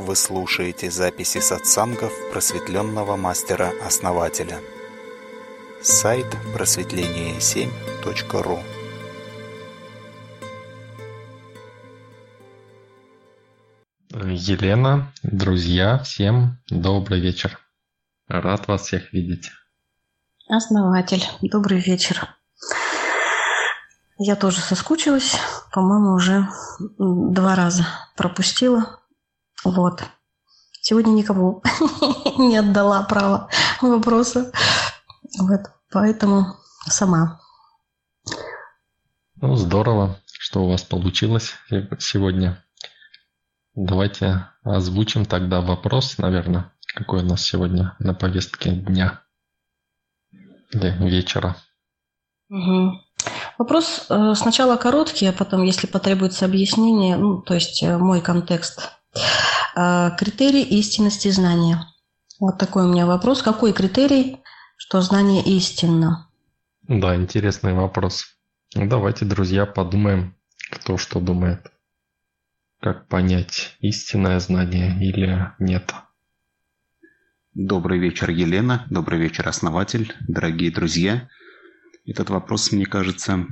Вы слушаете записи сатсангов просветленного мастера-основателя. Сайт просветление7.ру Елена, друзья, всем добрый вечер. Рад вас всех видеть. Основатель, добрый вечер. Я тоже соскучилась, по-моему, уже два раза пропустила. Вот. Сегодня никому не отдала право вопроса. Вот. Поэтому сама. Ну, здорово, что у вас получилось сегодня. Давайте озвучим тогда вопрос, наверное, какой у нас сегодня на повестке дня или вечера. Угу. Вопрос э, сначала короткий, а потом, если потребуется объяснение, ну, то есть э, мой контекст. Э, критерий истинности знания. Вот такой у меня вопрос. Какой критерий, что знание истинно? Да, интересный вопрос. Ну, давайте, друзья, подумаем, кто что думает. Как понять, истинное знание или нет? Добрый вечер, Елена. Добрый вечер, основатель. Дорогие друзья. Этот вопрос, мне кажется,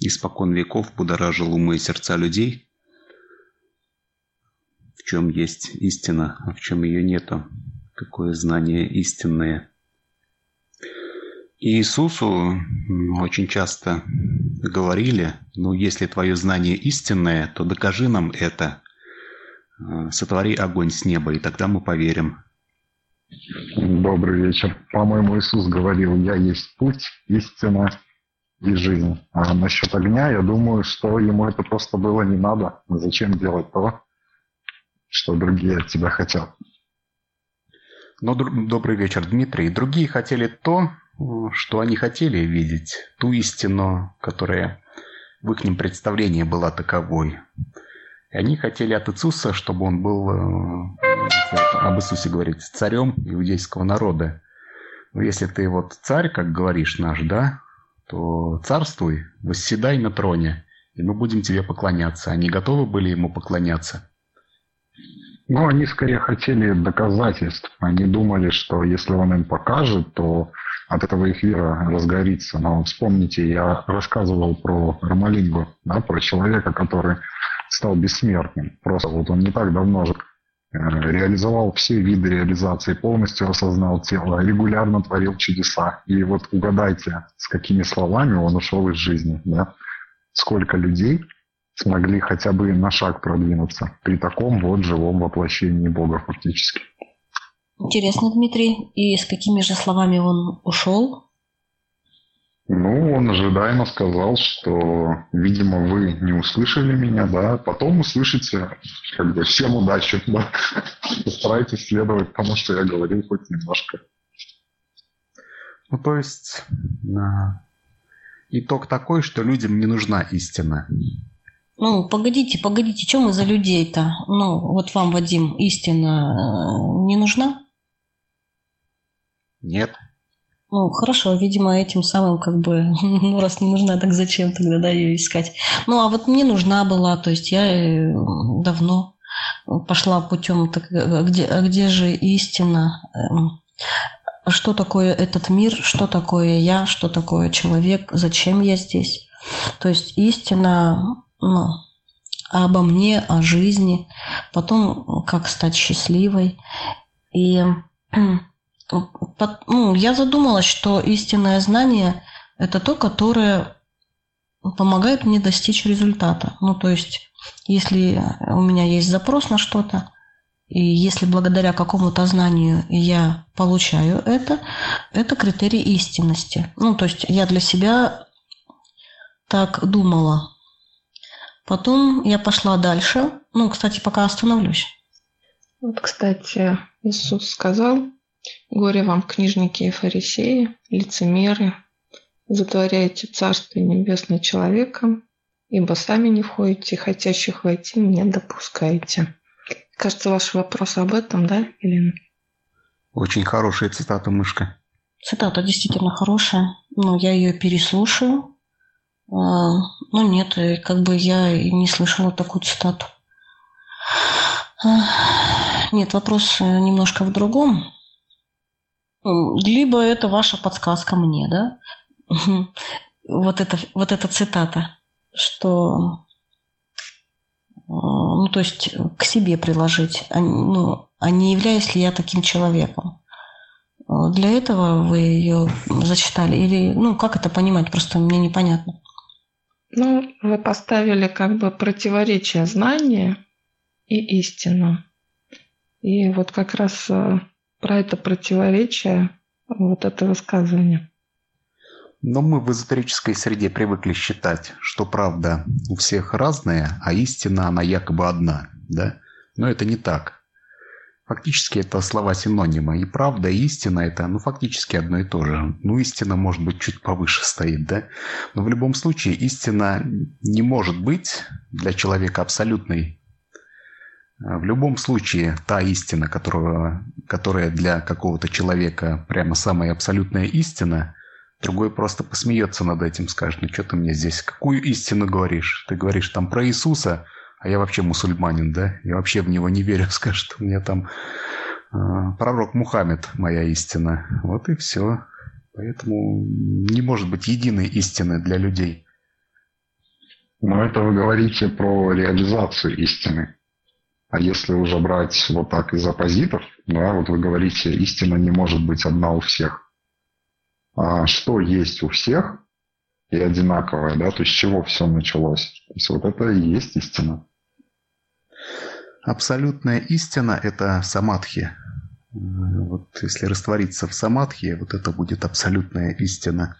испокон веков будоражил умы и сердца людей. Чем есть истина, а в чем ее нету. Какое знание истинное. Иисусу очень часто говорили, ну, если твое знание истинное, то докажи нам это. Сотвори огонь с неба, и тогда мы поверим. Добрый вечер. По-моему, Иисус говорил, я есть путь, истина и жизнь. А насчет огня, я думаю, что ему это просто было не надо. Зачем делать то, что другие от тебя хотят? Но, добрый вечер, Дмитрий. Другие хотели то, что они хотели видеть, ту истину, которая в их представлении была таковой. И они хотели от Иисуса, чтобы он был, э, об Иисусе говорить, царем иудейского народа. Но если ты вот царь, как говоришь наш, да, то царствуй, восседай на троне, и мы будем тебе поклоняться. Они готовы были ему поклоняться? Ну, они скорее хотели доказательств. Они думали, что если он им покажет, то от этого их вера разгорится. Но вспомните, я рассказывал про Ромалингу, да, про человека, который стал бессмертным. Просто вот он не так давно же э, реализовал все виды реализации, полностью осознал тело, регулярно творил чудеса. И вот угадайте, с какими словами он ушел из жизни. Да? Сколько людей смогли хотя бы на шаг продвинуться при таком вот живом воплощении Бога фактически. Интересно, Дмитрий. И с какими же словами он ушел? Ну, он ожидаемо сказал, что, видимо, вы не услышали меня, да, потом услышите, как бы, всем удачи, да. Постарайтесь следовать тому, что я говорил хоть немножко. Ну, то есть, да. итог такой, что людям не нужна истина. Ну, погодите, погодите, чем мы за людей-то? Ну, вот вам, Вадим, истина э, не нужна? Нет. Ну, хорошо, видимо, этим самым как бы, ну, раз не нужна, так зачем тогда, да, ее искать? Ну, а вот мне нужна была, то есть я э, давно пошла путем, так, э, где, а где же истина? Эм, что такое этот мир, что такое я, что такое человек, зачем я здесь? То есть истина ну, обо мне, о жизни, потом как стать счастливой. И ну, я задумалась, что истинное знание – это то, которое помогает мне достичь результата. Ну, то есть, если у меня есть запрос на что-то, и если благодаря какому-то знанию я получаю это, это критерий истинности. Ну, то есть я для себя так думала. Потом я пошла дальше. Ну, кстати, пока остановлюсь. Вот, кстати, Иисус сказал, Горе вам, книжники и фарисеи, лицемеры, затворяете Царствие Небесное человеком, ибо сами не входите, хотящих войти не допускаете. Кажется, ваш вопрос об этом, да, Елена? Очень хорошая цитата, мышка. Цитата действительно хорошая, но я ее переслушаю. А, ну нет, как бы я и не слышала такую цитату. Нет, вопрос э, немножко в другом. Либо это ваша подсказка мне, да? Вот это, вот эта цитата, что ну, то есть к себе приложить, а, ну, а не являюсь ли я таким человеком. Для этого вы ее зачитали? Или, ну, как это понимать? Просто мне непонятно. Ну, вы поставили как бы противоречие знания и истину. И вот как раз э, про это противоречие вот это высказывание. Но мы в эзотерической среде привыкли считать, что правда у всех разная, а истина она якобы одна, да? Но это не так. Фактически это слова синонима. И правда, и истина это, ну, фактически одно и то же. Ну, истина, может быть, чуть повыше стоит, да? Но в любом случае истина не может быть для человека абсолютной. В любом случае, та истина, которая, которая для какого-то человека прямо самая абсолютная истина, другой просто посмеется над этим, скажет, ну что ты мне здесь, какую истину говоришь? Ты говоришь там про Иисуса, а я вообще мусульманин, да, я вообще в него не верю, скажет, у меня там э, пророк Мухаммед моя истина. Вот и все. Поэтому не может быть единой истины для людей. Но это вы говорите про реализацию истины. А если уже брать вот так из оппозитов, да, вот вы говорите, истина не может быть одна у всех. А что есть у всех и одинаковое, да, то есть с чего все началось. То есть вот это и есть истина. Абсолютная истина – это самадхи. Вот если раствориться в самадхи, вот это будет абсолютная истина.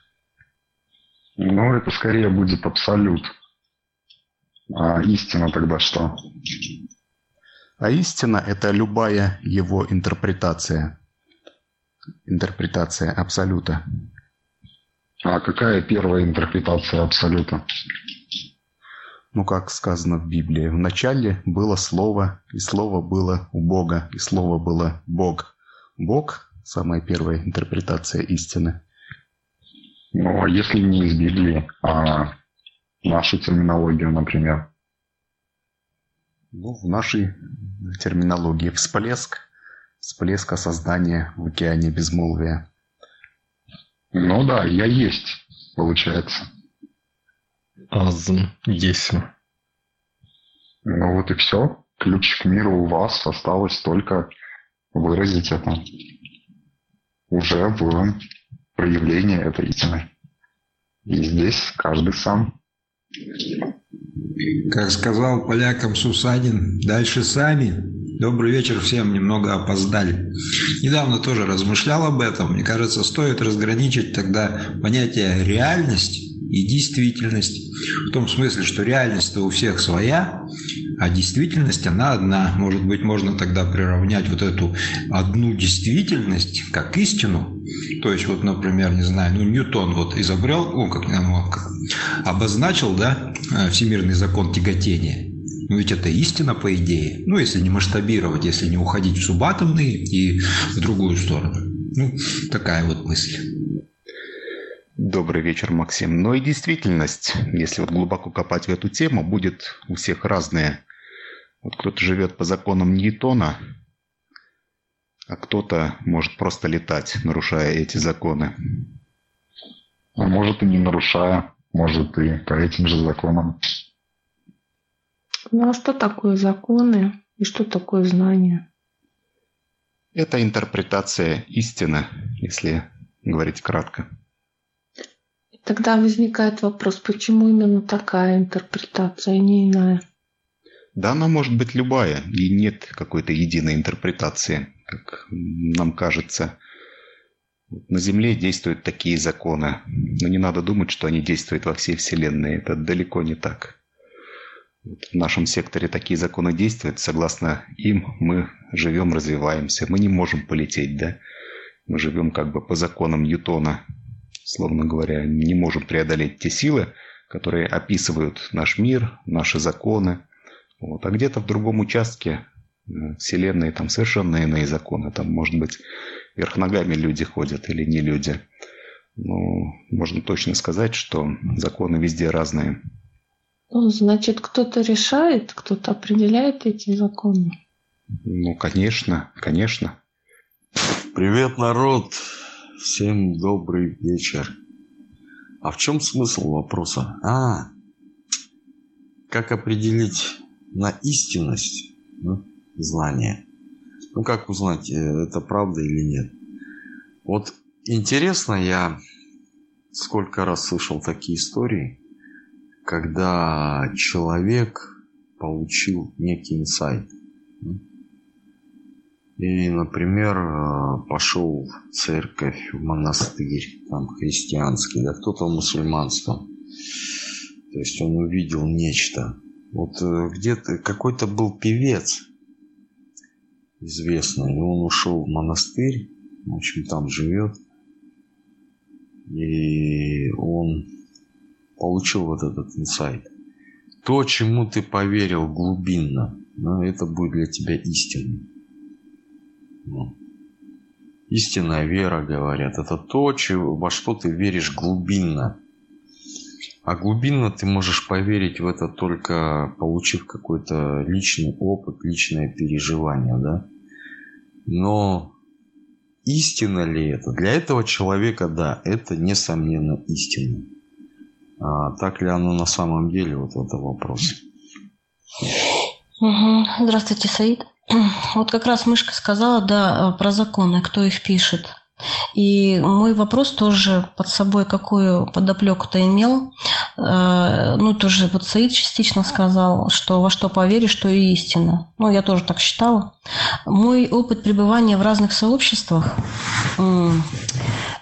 Ну, это скорее будет абсолют. А истина тогда что? А истина – это любая его интерпретация. Интерпретация абсолюта. А какая первая интерпретация абсолюта? Ну, как сказано в Библии, в начале было Слово, и Слово было у Бога, и Слово было Бог. Бог – самая первая интерпретация истины. Ну, а если не из Библии, а нашу терминологию, например? Ну, в нашей терминологии всплеск, всплеск осознания в океане безмолвия. Ну да, я есть, получается. Азм есть. Ну вот и все. Ключ к миру у вас. Осталось только выразить это уже в проявлении этой истины. И здесь каждый сам. Как сказал полякам Сусанин, дальше сами. Добрый вечер всем, немного опоздали. Недавно тоже размышлял об этом. Мне кажется, стоит разграничить тогда понятие реальность и действительность. В том смысле, что реальность-то у всех своя, а действительность она одна. Может быть, можно тогда приравнять вот эту одну действительность как истину. То есть, вот, например, не знаю, ну, Ньютон вот изобрел, ну, как, ну, как обозначил, да, э, всемирный закон тяготения. Ну ведь это истина, по идее. Ну, если не масштабировать, если не уходить в субатомные и в другую сторону. Ну, такая вот мысль. Добрый вечер, Максим. Но и действительность, если вот глубоко копать в эту тему, будет у всех разная. Вот кто-то живет по законам Ньютона, а кто-то может просто летать, нарушая эти законы. А может и не нарушая, может и по этим же законам. Ну а что такое законы и что такое знание? Это интерпретация истины, если говорить кратко. Тогда возникает вопрос, почему именно такая интерпретация, а не иная? Да, она может быть любая, и нет какой-то единой интерпретации, как нам кажется. На Земле действуют такие законы, но не надо думать, что они действуют во всей Вселенной. Это далеко не так. В нашем секторе такие законы действуют, согласно им мы живем, развиваемся. Мы не можем полететь, да? Мы живем как бы по законам Ньютона, словно говоря, не можем преодолеть те силы, которые описывают наш мир, наши законы. Вот. А где-то в другом участке э, Вселенной там совершенно иные законы. Там, может быть, вверх ногами люди ходят или не люди. Но можно точно сказать, что законы везде разные. Ну, значит, кто-то решает, кто-то определяет эти законы. Ну, конечно, конечно. Привет, народ! Всем добрый вечер. А в чем смысл вопроса? А, как определить на истинность ну, знания? Ну, как узнать, э, это правда или нет? Вот интересно, я сколько раз слышал такие истории, когда человек получил некий инсайт. И, например, э, пошел в церковь, в монастырь, там христианский, да кто-то в мусульманском. То есть он увидел нечто. Вот э, где-то какой-то был певец известный, и он ушел в монастырь, в общем, там живет. И он получил вот этот инсайт. То, чему ты поверил глубинно, ну, это будет для тебя истиной. Ну, истинная вера, говорят, это то, во что ты веришь глубинно. А глубинно ты можешь поверить в это только получив какой-то личный опыт, личное переживание, да? Но истина ли это? Для этого человека, да, это несомненно истина. А так ли оно на самом деле, вот это вопрос. Здравствуйте, Саид. Вот как раз Мышка сказала, да, про законы, кто их пишет. И мой вопрос тоже под собой какую подоплеку-то имел. Э, ну, тоже вот Саид частично сказал, что во что поверишь, что и истина. Ну, я тоже так считала. Мой опыт пребывания в разных сообществах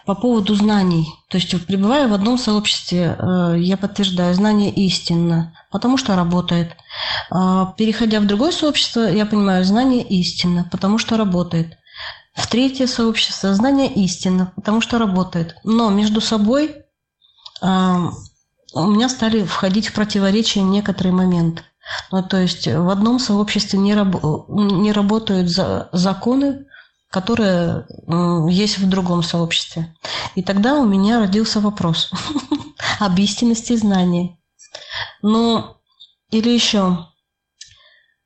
по поводу знаний. То есть, пребывая в одном сообществе, э, я подтверждаю, знание истинно, потому что работает. А, переходя в другое сообщество, я понимаю, знание истинно, потому что работает. В третье сообщество знание истинно, потому что работает. Но между собой а, у меня стали входить в противоречие некоторые моменты. Ну, то есть в одном сообществе не, раб, не работают за, законы, которые есть в другом сообществе. И тогда у меня родился вопрос об истинности знания. Ну, или еще,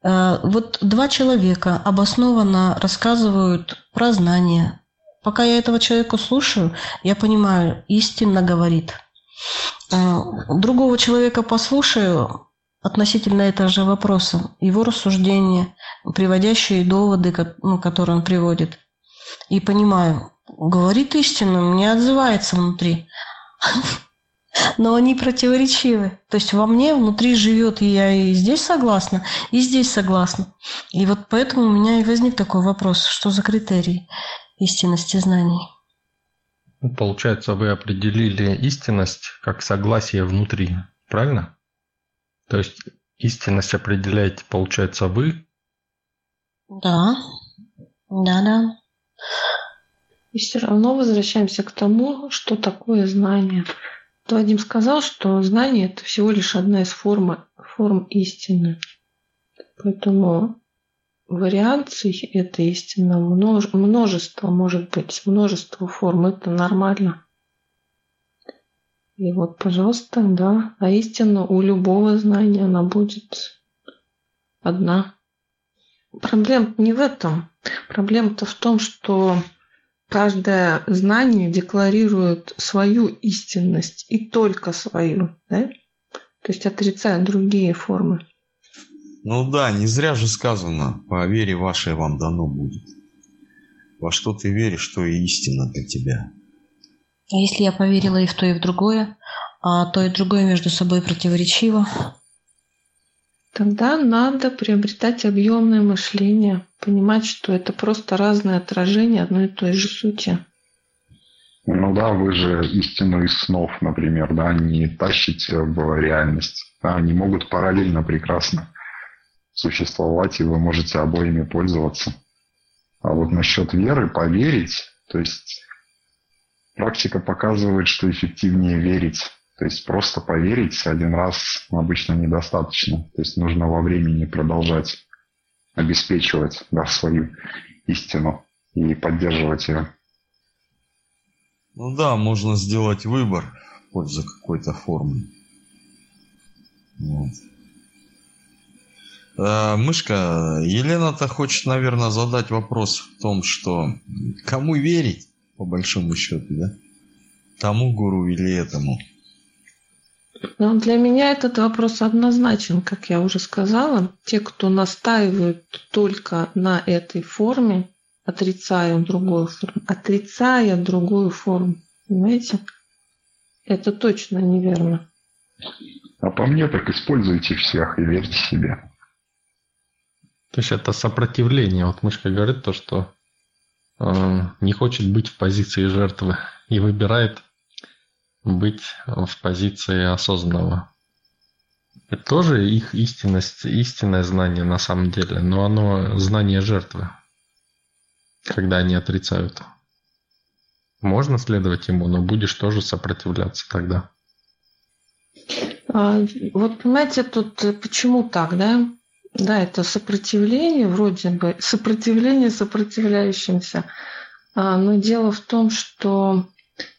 э, вот два человека обоснованно рассказывают про знания. Пока я этого человека слушаю, я понимаю, истинно говорит. Э, другого человека послушаю относительно этого же вопроса, его рассуждения, приводящие доводы, ну, которые он приводит. И понимаю, говорит истину, не отзывается внутри. Но они противоречивы. То есть во мне внутри живет, и я и здесь согласна, и здесь согласна. И вот поэтому у меня и возник такой вопрос, что за критерий истинности знаний? Ну, получается, вы определили истинность как согласие внутри, правильно? То есть истинность определяете, получается, вы? Да, да-да. И все равно возвращаемся к тому, что такое знание. Вадим сказал, что знание – это всего лишь одна из форм, форм истины. Поэтому вариаций этой истины множество может быть, множество форм. Это нормально. И вот, пожалуйста, да, а истина у любого знания, она будет одна. Проблема не в этом. Проблема-то в том, что каждое знание декларирует свою истинность и только свою, да? То есть отрицая другие формы. Ну да, не зря же сказано, по вере вашей вам дано будет. Во что ты веришь, что и истина для тебя. А если я поверила и в то, и в другое, а то и другое между собой противоречиво? Тогда надо приобретать объемное мышление, понимать, что это просто разное отражение одной и той же сути. Ну да, вы же истину из снов, например, да, не тащите в реальность. Да, они могут параллельно прекрасно существовать, и вы можете обоими пользоваться. А вот насчет веры, поверить, то есть практика показывает, что эффективнее верить. То есть просто поверить один раз обычно недостаточно. То есть нужно во времени продолжать обеспечивать да, свою истину и поддерживать ее. Ну да, можно сделать выбор в пользу какой-то формы. Вот. Э, Мышка, Елена-то хочет, наверное, задать вопрос в том, что кому верить, по большому счету, да? Тому гуру или этому? Ну, для меня этот вопрос однозначен, как я уже сказала. Те, кто настаивают только на этой форме, отрицая другую форму, отрицая другую форму, понимаете? Это точно неверно. А по мне так используйте всех и верьте себе. То есть это сопротивление. Вот мышка говорит то, что не хочет быть в позиции жертвы и выбирает быть в позиции осознанного. Это тоже их истинность, истинное знание на самом деле, но оно знание жертвы, когда они отрицают. Можно следовать ему, но будешь тоже сопротивляться тогда. А, вот понимаете, тут э, почему так, да? Да, это сопротивление, вроде бы, сопротивление сопротивляющимся. А, но дело в том, что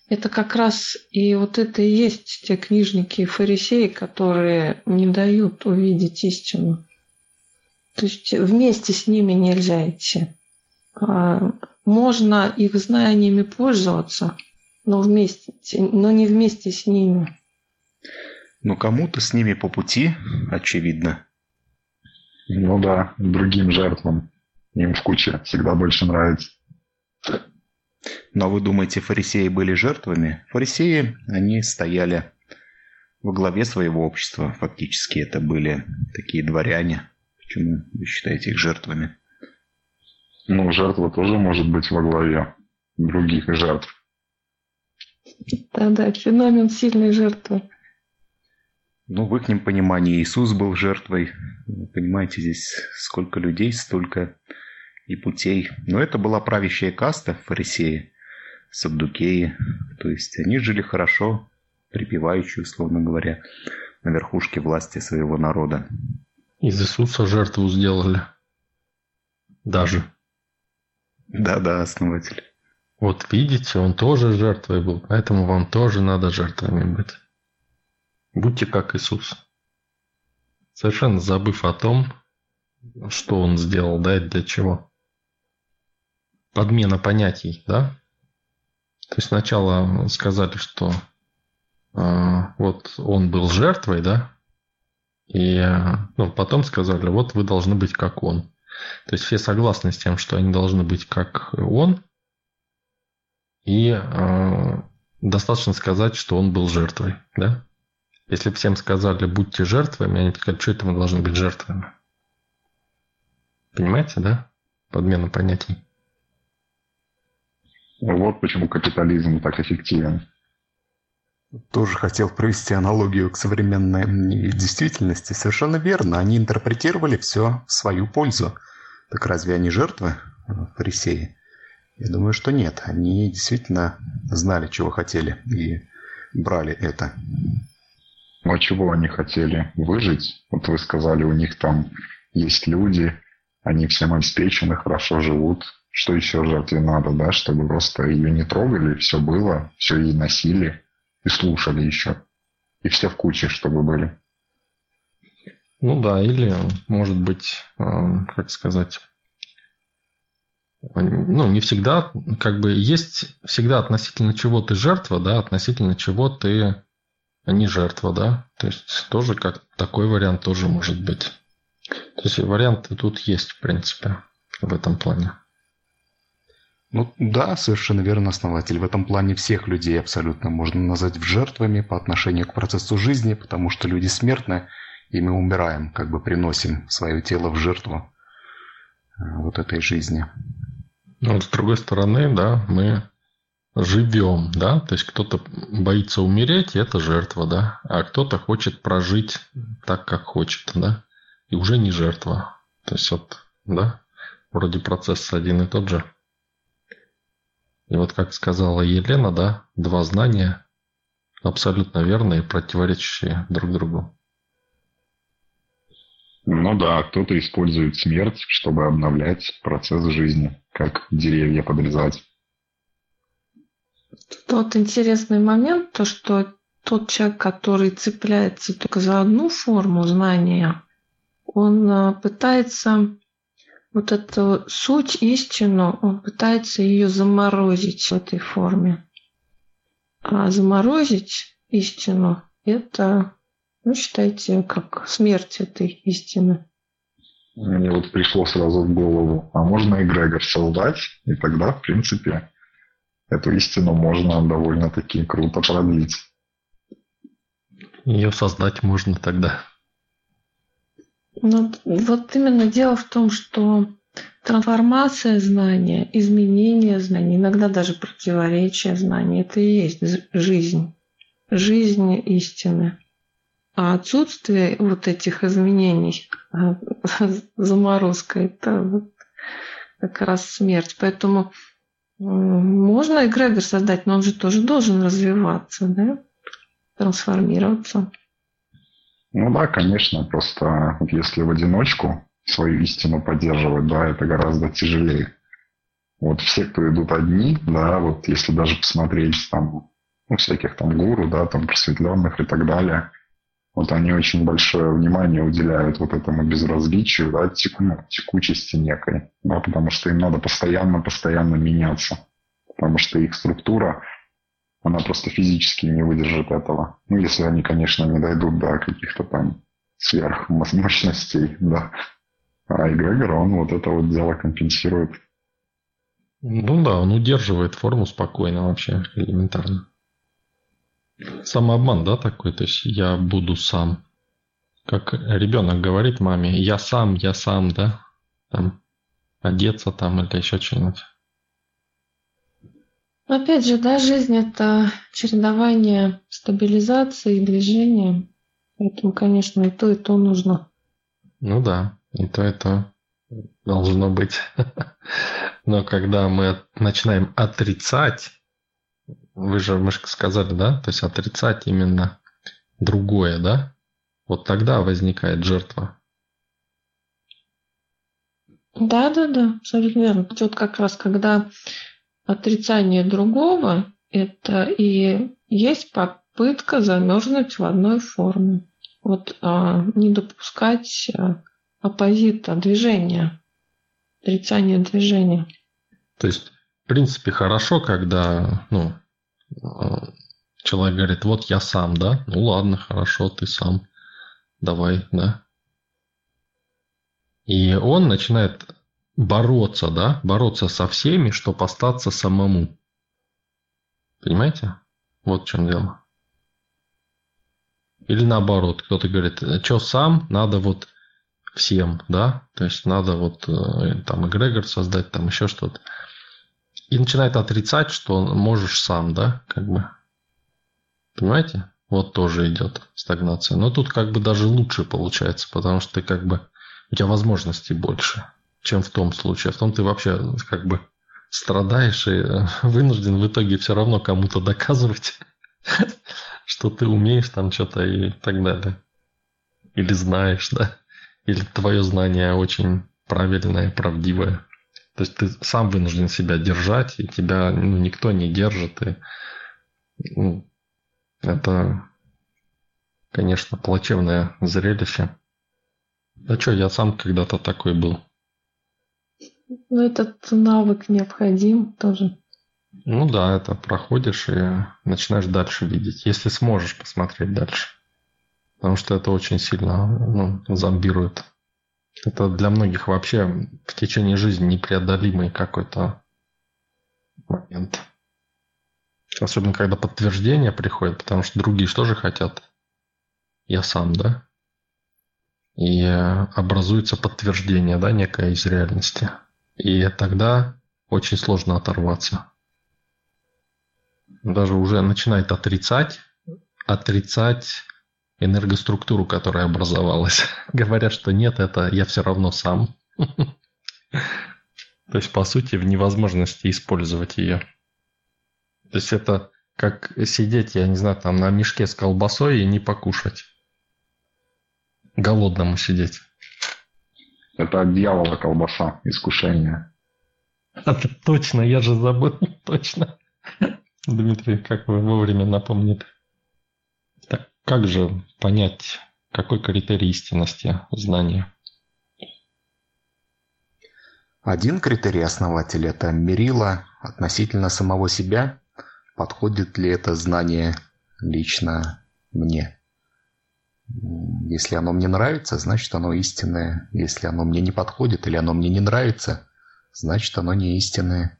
это как раз и вот это и есть те книжники и фарисеи, которые не дают увидеть истину. То есть вместе с ними нельзя идти. А, можно их знаниями пользоваться, но, вместе, но не вместе с ними. Но кому-то с ними по пути, очевидно. Ну да, другим жертвам. Им в куче всегда больше нравится. Но вы думаете, фарисеи были жертвами? Фарисеи, они стояли во главе своего общества. Фактически это были такие дворяне. Почему вы считаете их жертвами? Ну, жертва тоже может быть во главе других жертв. Да-да, феномен сильной жертвы. Ну, в их понимании Иисус был жертвой. понимаете, здесь сколько людей, столько и путей. Но это была правящая каста, фарисеи, саддукеи. То есть они жили хорошо, припеваючи, условно говоря, на верхушке власти своего народа. Из Иисуса жертву сделали. Даже. Да-да, основатель. Вот видите, он тоже жертвой был, поэтому вам тоже надо жертвами быть. Будьте как Иисус. Совершенно забыв о том, что он сделал, да, и для чего. Подмена понятий, да? То есть сначала сказали, что э, вот он был жертвой, да, и ну, потом сказали, вот вы должны быть как он. То есть все согласны с тем, что они должны быть как он, и э, достаточно сказать, что он был жертвой, да? Если бы всем сказали, будьте жертвами, они сказали, что это мы должны быть жертвами. Понимаете, да? Подмена понятий. Вот почему капитализм так эффективен. Тоже хотел провести аналогию к современной действительности. Совершенно верно. Они интерпретировали все в свою пользу. Так разве они жертвы, фарисеи? Я думаю, что нет. Они действительно знали, чего хотели и брали это. Ну а чего они хотели? Выжить? Вот вы сказали, у них там есть люди, они всем обеспечены, хорошо живут. Что еще жертве надо, да, чтобы просто ее не трогали, все было, все ей носили и слушали еще. И все в куче, чтобы были. Ну да, или, может быть, э, как сказать, ну, не всегда, как бы есть всегда относительно чего ты жертва, да, относительно чего ты не жертва, да? То есть тоже как такой вариант тоже может быть. То есть варианты тут есть, в принципе, в этом плане. Ну да, совершенно верно, основатель. В этом плане всех людей абсолютно можно назвать жертвами по отношению к процессу жизни, потому что люди смертны, и мы умираем, как бы приносим свое тело в жертву э, вот этой жизни. Ну, с другой стороны, да, мы живем, да, то есть кто-то боится умереть, это жертва, да, а кто-то хочет прожить так, как хочет, да, и уже не жертва. То есть вот, да, вроде процесс один и тот же. И вот как сказала Елена, да, два знания абсолютно верные, противоречащие друг другу. Ну да, кто-то использует смерть, чтобы обновлять процесс жизни, как деревья подрезать. Тот интересный момент, то что тот человек, который цепляется только за одну форму знания, он а, пытается вот эту суть, истину, он пытается ее заморозить в этой форме. А заморозить истину – это, ну, считайте, как смерть этой истины. Мне вот пришло сразу в голову, а можно эгрегор создать, и тогда, в принципе, эту истину можно довольно-таки круто продлить. Ее создать можно тогда. Ну, вот именно дело в том, что трансформация знания, изменение знаний, иногда даже противоречие знаний, это и есть жизнь, жизнь истины. А отсутствие вот этих изменений, заморозка, это как раз смерть. Поэтому можно эгрегор создать, но он же тоже должен развиваться, да? трансформироваться. Ну да, конечно, просто если в одиночку свою истину поддерживать, да, это гораздо тяжелее. Вот все, кто идут одни, да, вот если даже посмотреть там, ну, всяких там гуру, да, там просветленных и так далее, вот они очень большое внимание уделяют вот этому безразличию, да, теку, ну, текучести некой, да, потому что им надо постоянно-постоянно меняться, потому что их структура она просто физически не выдержит этого. Ну, если они, конечно, не дойдут до каких-то там сверхмощностей, да. А эгрегор, он вот это вот дело компенсирует. Ну да, он удерживает форму спокойно вообще, элементарно. Самообман, да, такой? То есть я буду сам. Как ребенок говорит маме, я сам, я сам, да? Там, одеться там или еще что-нибудь. Опять же, да, жизнь – это чередование стабилизации и движения. Поэтому, конечно, и то, и то нужно. Ну да, и то, и то должно быть. Но когда мы начинаем отрицать, вы же, мы же сказали, да, то есть отрицать именно другое, да, вот тогда возникает жертва. Да, да, да, абсолютно верно. Вот как раз когда отрицание другого – это и есть попытка замерзнуть в одной форме. Вот а, не допускать а, оппозита, движения, отрицание движения. То есть, в принципе, хорошо, когда ну, человек говорит, вот я сам, да? Ну ладно, хорошо, ты сам. Давай, да. И он начинает бороться, да, бороться со всеми, чтобы остаться самому. Понимаете? Вот в чем дело. Или наоборот, кто-то говорит, что сам, надо вот всем, да, то есть надо вот э, там эгрегор создать, там еще что-то. И начинает отрицать, что можешь сам, да, как бы. Понимаете? Вот тоже идет стагнация. Но тут как бы даже лучше получается, потому что ты как бы у тебя возможностей больше чем в том случае. А в том ты вообще как бы страдаешь и э, вынужден в итоге все равно кому-то доказывать, что ты умеешь там что-то и так далее. Или знаешь, да. Или твое знание очень правильное, правдивое. То есть ты сам вынужден себя держать, и тебя ну, никто не держит. И, ну, это, конечно, плачевное зрелище. Да что, я сам когда-то такой был. Ну, этот навык необходим тоже. Ну да, это проходишь и начинаешь дальше видеть, если сможешь посмотреть дальше. Потому что это очень сильно ну, зомбирует. Это для многих вообще в течение жизни непреодолимый какой-то момент. Особенно, когда подтверждение приходит, потому что другие что же хотят? Я сам, да? И образуется подтверждение, да, некое из реальности. И тогда очень сложно оторваться. Даже уже начинает отрицать, отрицать энергоструктуру, которая образовалась. Говорят, что нет, это я все равно сам. То есть, по сути, в невозможности использовать ее. То есть, это как сидеть, я не знаю, там на мешке с колбасой и не покушать. Голодному сидеть. Это от дьявола колбаса, искушение. Это точно, я же забыл, точно. Дмитрий, как вы вовремя напомнили. Как же понять, какой критерий истинности знания? Один критерий основателя – это мерила относительно самого себя, подходит ли это знание лично мне. Если оно мне нравится, значит оно истинное. Если оно мне не подходит или оно мне не нравится, значит оно не истинное.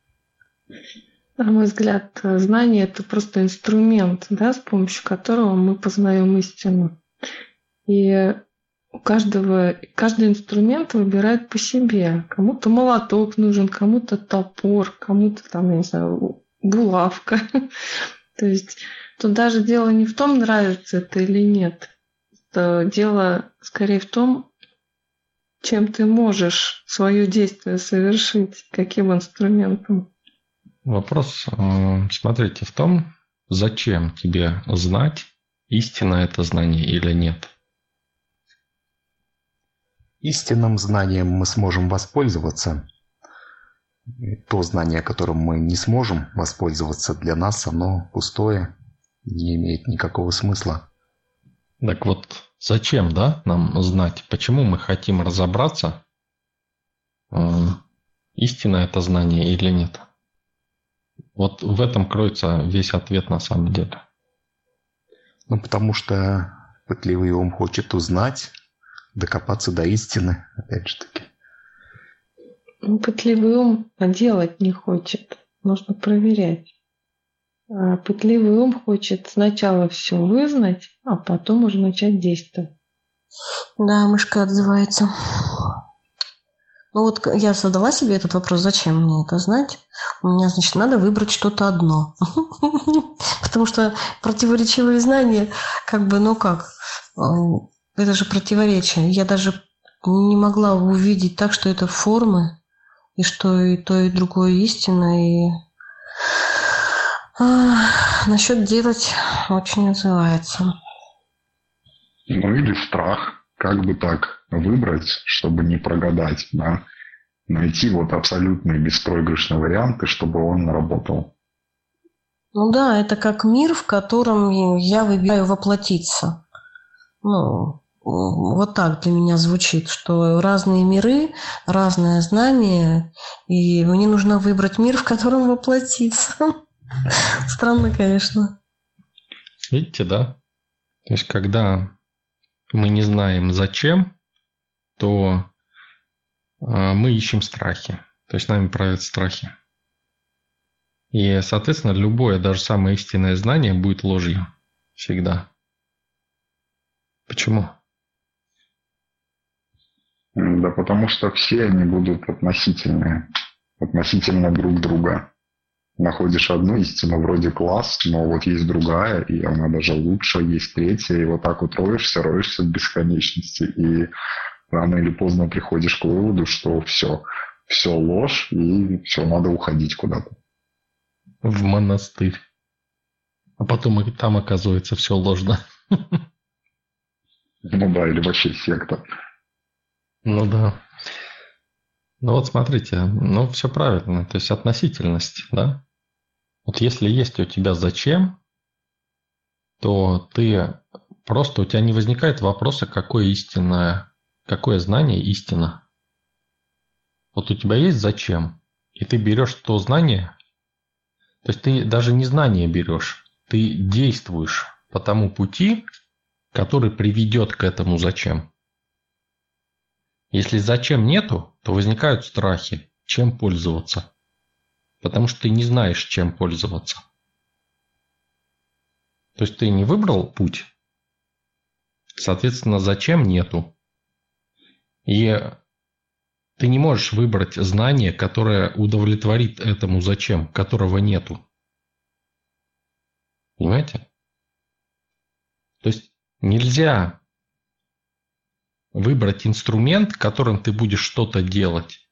На мой взгляд, знание – это просто инструмент, да, с помощью которого мы познаем истину. И у каждого, каждый инструмент выбирает по себе. Кому-то молоток нужен, кому-то топор, кому-то там, я не знаю, булавка. То есть тут даже дело не в том, нравится это или нет. Это дело скорее в том, чем ты можешь свое действие совершить, каким инструментом. Вопрос, э, смотрите, в том, зачем тебе знать, истина это знание или нет. Истинным знанием мы сможем воспользоваться. То знание, которым мы не сможем воспользоваться, для нас оно пустое, не имеет никакого смысла. Так вот, зачем, да, нам знать, почему мы хотим разобраться, э, истина это знание или нет? Вот в этом кроется весь ответ на самом деле. Ну, потому что пытливый ум хочет узнать, докопаться до истины, опять же таки. Ну, пытливый ум делать не хочет. Нужно проверять. А пытливый ум хочет сначала все вызнать, а потом уже начать действовать. Да, мышка отзывается. Ну вот я задала себе этот вопрос, зачем мне это знать? У меня, значит, надо выбрать что-то одно. Потому что противоречивые знания, как бы, ну как, э, это же противоречие. Я даже не могла увидеть так, что это формы, и что и то, и другое истина, и а, насчет делать очень называется. Ну или страх как бы так выбрать, чтобы не прогадать, да, найти вот абсолютный беспроигрышный вариант, и чтобы он работал. Ну да, это как мир, в котором я выбираю воплотиться. Ну, вот так для меня звучит, что разные миры, разное знание, и мне нужно выбрать мир, в котором воплотиться. Странно, конечно. Видите, да? То есть, когда мы не знаем зачем, то а, мы ищем страхи. То есть нами правят страхи. И, соответственно, любое, даже самое истинное знание будет ложью. Всегда. Почему? Да потому что все они будут относительные. Относительно друг друга находишь одну истину, вроде класс, но вот есть другая, и она даже лучше, есть третья, и вот так вот роешься, роешься в бесконечности, и рано или поздно приходишь к выводу, что все, все ложь, и все, надо уходить куда-то. В монастырь. А потом и там оказывается все ложно. Ну да, или вообще секта. Ну да. Ну вот смотрите, ну все правильно, то есть относительность, да? Вот если есть у тебя зачем, то ты просто у тебя не возникает вопроса, какое истинное, какое знание истина. Вот у тебя есть зачем, и ты берешь то знание, то есть ты даже не знание берешь, ты действуешь по тому пути, который приведет к этому зачем. Если зачем нету, то возникают страхи, чем пользоваться потому что ты не знаешь, чем пользоваться. То есть ты не выбрал путь, соответственно, зачем нету. И ты не можешь выбрать знание, которое удовлетворит этому зачем, которого нету. Понимаете? То есть нельзя выбрать инструмент, которым ты будешь что-то делать,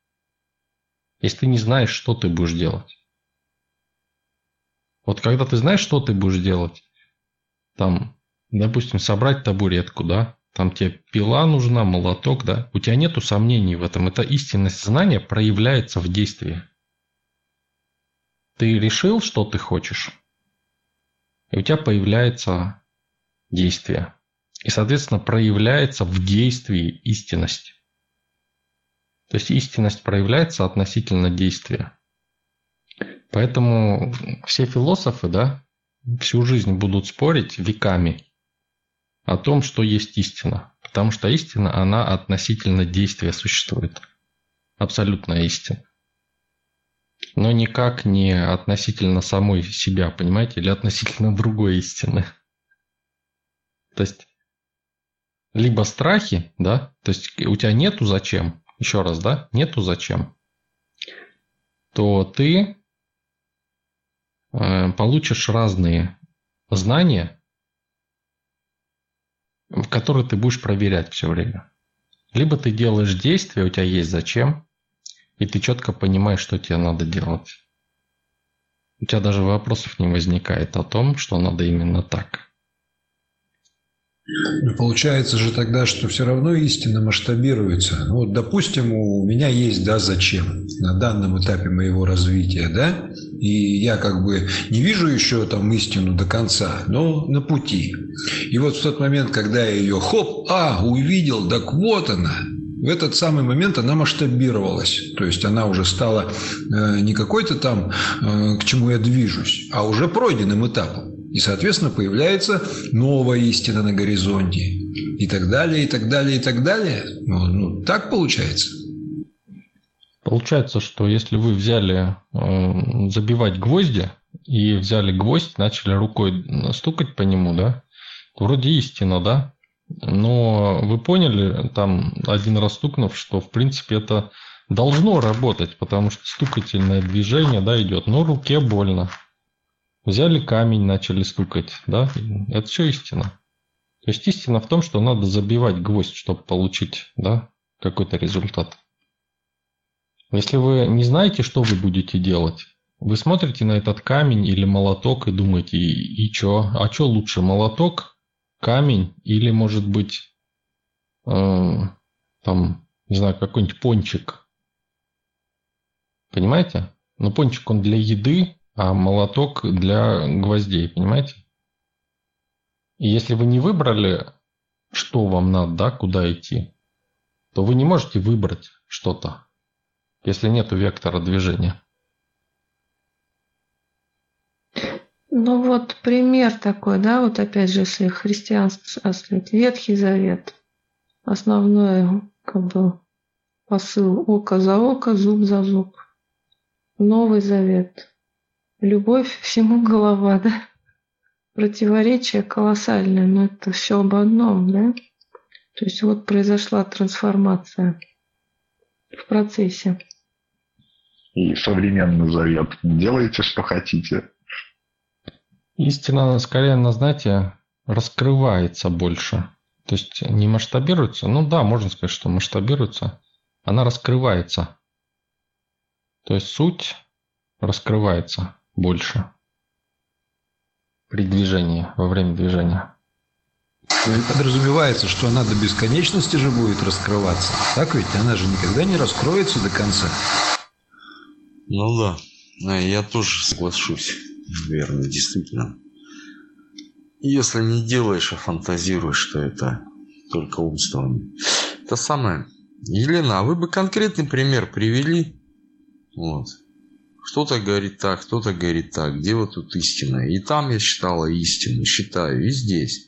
если ты не знаешь, что ты будешь делать. Вот когда ты знаешь, что ты будешь делать, там, допустим, собрать табуретку, да, там тебе пила нужна, молоток, да, у тебя нету сомнений в этом. Это истинность знания проявляется в действии. Ты решил, что ты хочешь, и у тебя появляется действие. И, соответственно, проявляется в действии истинность. То есть истинность проявляется относительно действия. Поэтому все философы, да, всю жизнь будут спорить веками о том, что есть истина. Потому что истина, она относительно действия существует. Абсолютная истина. Но никак не относительно самой себя, понимаете, или относительно другой истины. То есть, либо страхи, да, то есть у тебя нету зачем, еще раз, да, нету зачем, то ты э, получишь разные знания, которые ты будешь проверять все время. Либо ты делаешь действия, у тебя есть зачем, и ты четко понимаешь, что тебе надо делать. У тебя даже вопросов не возникает о том, что надо именно так. Получается же тогда, что все равно истина масштабируется. Ну, вот, допустим, у меня есть «да, зачем» на данном этапе моего развития, да, и я как бы не вижу еще там истину до конца, но на пути. И вот в тот момент, когда я ее хоп, а, увидел, так вот она, в этот самый момент она масштабировалась. То есть она уже стала э, не какой-то там, э, к чему я движусь, а уже пройденным этапом. И, соответственно, появляется новая истина на горизонте. И так далее, и так далее, и так далее. Ну, ну так получается. Получается, что если вы взяли э, забивать гвозди и взяли гвоздь, начали рукой стукать по нему, да, вроде истина, да, но вы поняли, там один раз стукнув, что в принципе это должно работать, потому что стукательное движение, да, идет, но руке больно. Взяли камень, начали стукать, да, это все истина. То есть истина в том, что надо забивать гвоздь, чтобы получить, да, какой-то результат. Если вы не знаете, что вы будете делать, вы смотрите на этот камень или молоток и думаете, и, и что? А что лучше, молоток камень или, может быть, э, там, не знаю, какой-нибудь пончик. Понимаете? Ну, пончик он для еды, а молоток для гвоздей, понимаете? И если вы не выбрали, что вам надо, да, куда идти, то вы не можете выбрать что-то, если нет вектора движения. Ну вот пример такой, да, вот опять же, если христианство осветить, Ветхий Завет, основной как бы посыл око за око, зуб за зуб. Новый Завет, любовь всему голова, да, противоречие колоссальное, но это все об одном, да. То есть вот произошла трансформация в процессе. И современный завет. Делайте, что хотите. Истина, скорее, на, знаете, раскрывается больше. То есть не масштабируется. Ну да, можно сказать, что масштабируется. Она раскрывается. То есть суть раскрывается больше при движении, во время движения. Подразумевается, что она до бесконечности же будет раскрываться. Так ведь? Она же никогда не раскроется до конца. Ну да, я тоже соглашусь. Верно, действительно. Если не делаешь, а фантазируешь, что это только умствование. Это самое. Елена, а вы бы конкретный пример привели? Вот. Кто-то говорит так, кто-то говорит так. Где вот тут истина? И там я считала истину, считаю, и здесь.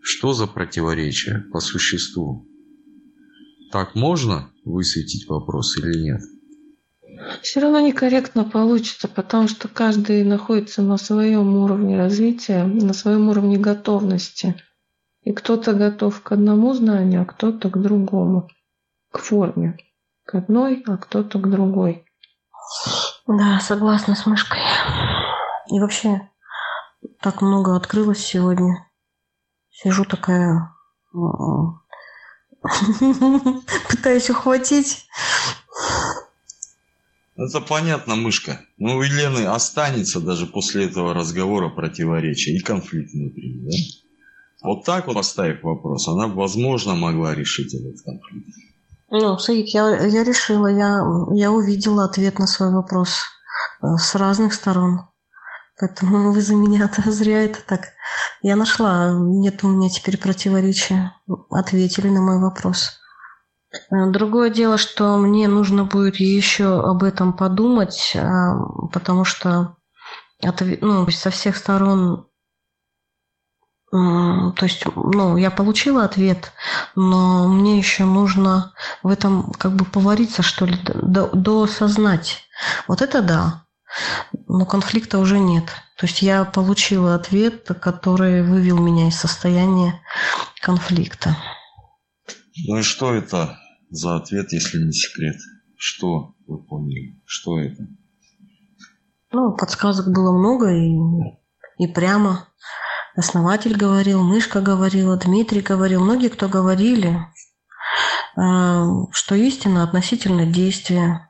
Что за противоречие по существу? Так можно высветить вопрос или нет? Все равно некорректно получится, потому что каждый находится на своем уровне развития, на своем уровне готовности. И кто-то готов к одному знанию, а кто-то к другому, к форме. К одной, а кто-то к другой. Да, согласна с мышкой. И вообще, так много открылось сегодня. Сижу такая... Пытаюсь ухватить. Это понятно, мышка. Но у Елены останется даже после этого разговора противоречие и конфликт внутри, да? Вот так вот поставив вопрос, она, возможно, могла решить этот конфликт. Ну, Саид, я, я решила, я, я увидела ответ на свой вопрос э, с разных сторон. Поэтому вы за меня-то зря это так. Я нашла, нет у меня теперь противоречия. Ответили на мой вопрос. Э, другое дело, что мне нужно будет еще об этом подумать, а, потому что ну, со всех сторон то есть, ну, я получила ответ, но мне еще нужно в этом как бы повариться, что ли, до, досознать. Вот это да. Но конфликта уже нет. То есть я получила ответ, который вывел меня из состояния конфликта. Ну и что это за ответ, если не секрет? Что вы поняли? Что это? Ну, подсказок было много и, и прямо. Основатель говорил, Мышка говорила, Дмитрий говорил, многие кто говорили, э, что истина относительно действия,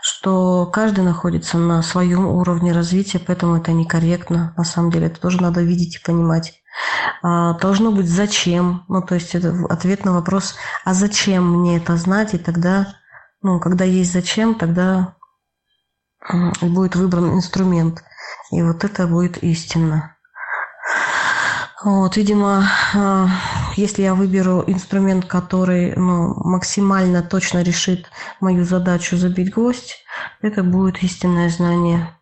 что каждый находится на своем уровне развития, поэтому это некорректно. На самом деле это тоже надо видеть и понимать. А, должно быть зачем, ну то есть это ответ на вопрос, а зачем мне это знать, и тогда, ну когда есть зачем, тогда будет выбран инструмент, и вот это будет истинно. Вот, видимо, а, если я выберу инструмент, который ну, максимально точно решит мою задачу забить гвоздь, это будет истинное знание.